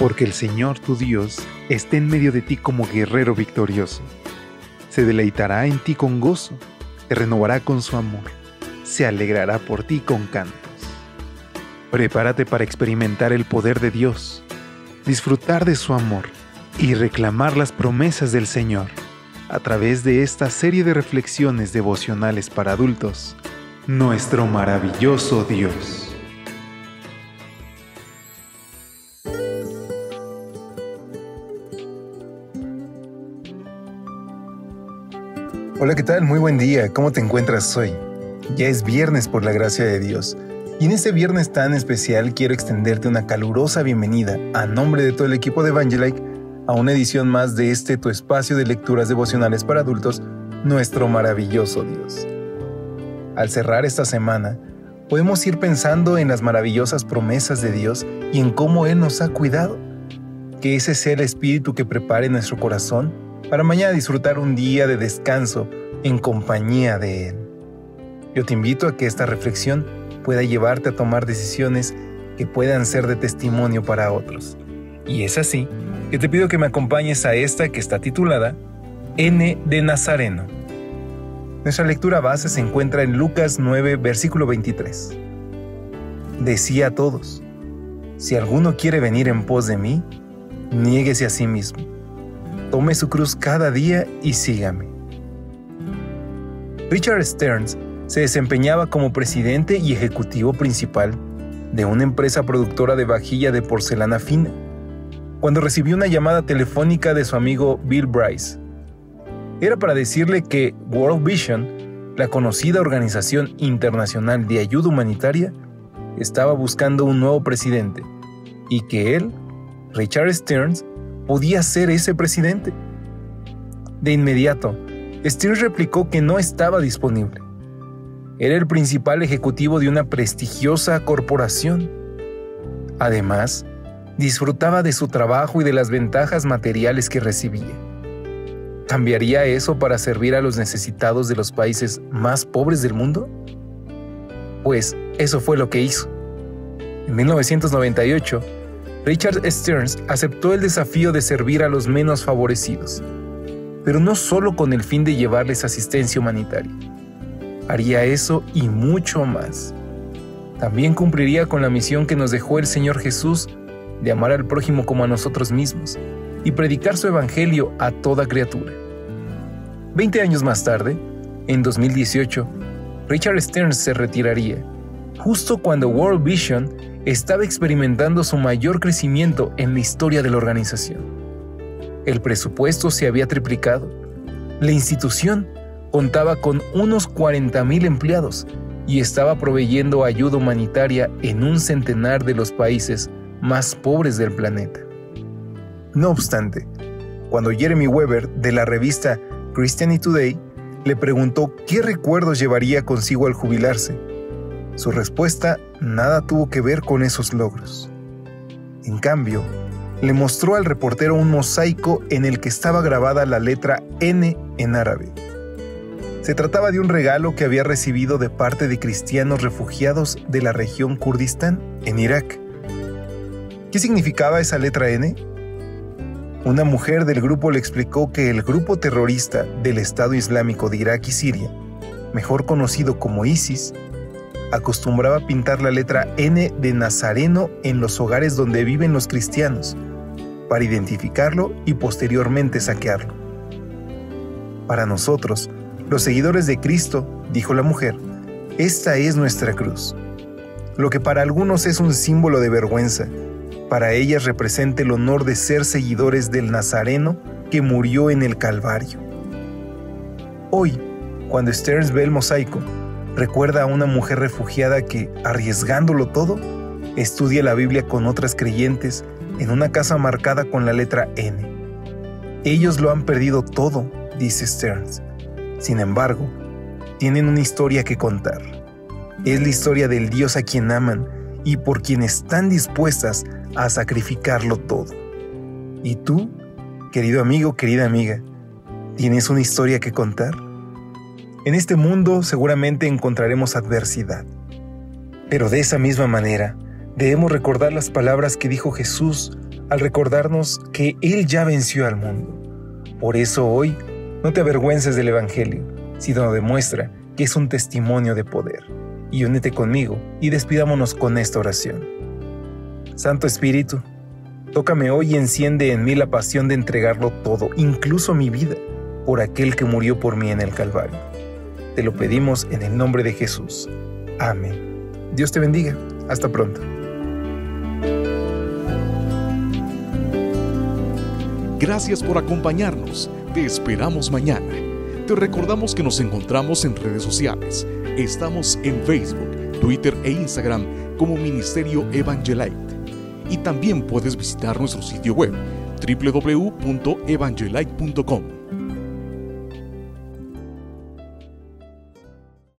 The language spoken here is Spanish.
porque el Señor tu Dios esté en medio de ti como guerrero victorioso. Se deleitará en ti con gozo, te renovará con su amor, se alegrará por ti con cantos. Prepárate para experimentar el poder de Dios, disfrutar de su amor y reclamar las promesas del Señor a través de esta serie de reflexiones devocionales para adultos, nuestro maravilloso Dios. Hola, ¿qué tal? Muy buen día. ¿Cómo te encuentras hoy? Ya es viernes por la gracia de Dios. Y en este viernes tan especial quiero extenderte una calurosa bienvenida a nombre de todo el equipo de Evangelike a una edición más de este tu espacio de lecturas devocionales para adultos, nuestro maravilloso Dios. Al cerrar esta semana, podemos ir pensando en las maravillosas promesas de Dios y en cómo Él nos ha cuidado. Que ese sea el espíritu que prepare nuestro corazón para mañana disfrutar un día de descanso en compañía de Él. Yo te invito a que esta reflexión pueda llevarte a tomar decisiones que puedan ser de testimonio para otros. Y es así que te pido que me acompañes a esta que está titulada N de Nazareno. Nuestra lectura base se encuentra en Lucas 9, versículo 23. Decía a todos, si alguno quiere venir en pos de mí, niéguese a sí mismo Tome su cruz cada día y sígame. Richard Stearns se desempeñaba como presidente y ejecutivo principal de una empresa productora de vajilla de porcelana fina, cuando recibió una llamada telefónica de su amigo Bill Bryce. Era para decirle que World Vision, la conocida organización internacional de ayuda humanitaria, estaba buscando un nuevo presidente y que él, Richard Stearns, podía ser ese presidente. De inmediato, Steele replicó que no estaba disponible. Era el principal ejecutivo de una prestigiosa corporación. Además, disfrutaba de su trabajo y de las ventajas materiales que recibía. ¿Cambiaría eso para servir a los necesitados de los países más pobres del mundo? Pues eso fue lo que hizo. En 1998, Richard Stearns aceptó el desafío de servir a los menos favorecidos, pero no solo con el fin de llevarles asistencia humanitaria. Haría eso y mucho más. También cumpliría con la misión que nos dejó el Señor Jesús de amar al prójimo como a nosotros mismos y predicar su evangelio a toda criatura. Veinte años más tarde, en 2018, Richard Stearns se retiraría, justo cuando World Vision estaba experimentando su mayor crecimiento en la historia de la organización. El presupuesto se había triplicado. La institución contaba con unos 40.000 empleados y estaba proveyendo ayuda humanitaria en un centenar de los países más pobres del planeta. No obstante, cuando Jeremy Weber de la revista Christianity Today le preguntó qué recuerdos llevaría consigo al jubilarse, su respuesta nada tuvo que ver con esos logros. En cambio, le mostró al reportero un mosaico en el que estaba grabada la letra N en árabe. Se trataba de un regalo que había recibido de parte de cristianos refugiados de la región Kurdistán, en Irak. ¿Qué significaba esa letra N? Una mujer del grupo le explicó que el grupo terrorista del Estado Islámico de Irak y Siria, mejor conocido como ISIS, acostumbraba pintar la letra N de Nazareno en los hogares donde viven los cristianos, para identificarlo y posteriormente saquearlo. Para nosotros, los seguidores de Cristo, dijo la mujer, esta es nuestra cruz. Lo que para algunos es un símbolo de vergüenza, para ellas representa el honor de ser seguidores del Nazareno que murió en el Calvario. Hoy, cuando Stearns ve el mosaico, recuerda a una mujer refugiada que, arriesgándolo todo, estudia la Biblia con otras creyentes en una casa marcada con la letra N. Ellos lo han perdido todo, dice Stearns. Sin embargo, tienen una historia que contar. Es la historia del Dios a quien aman y por quien están dispuestas a sacrificarlo todo. ¿Y tú, querido amigo, querida amiga, tienes una historia que contar? En este mundo seguramente encontraremos adversidad. Pero de esa misma manera, debemos recordar las palabras que dijo Jesús al recordarnos que Él ya venció al mundo. Por eso hoy no te avergüences del Evangelio, sino demuestra que es un testimonio de poder. Y únete conmigo y despidámonos con esta oración. Santo Espíritu, tócame hoy y enciende en mí la pasión de entregarlo todo, incluso mi vida, por aquel que murió por mí en el Calvario. Te lo pedimos en el nombre de Jesús. Amén. Dios te bendiga. Hasta pronto. Gracias por acompañarnos. Te esperamos mañana. Te recordamos que nos encontramos en redes sociales. Estamos en Facebook, Twitter e Instagram como Ministerio Evangelite. Y también puedes visitar nuestro sitio web www.evangelite.com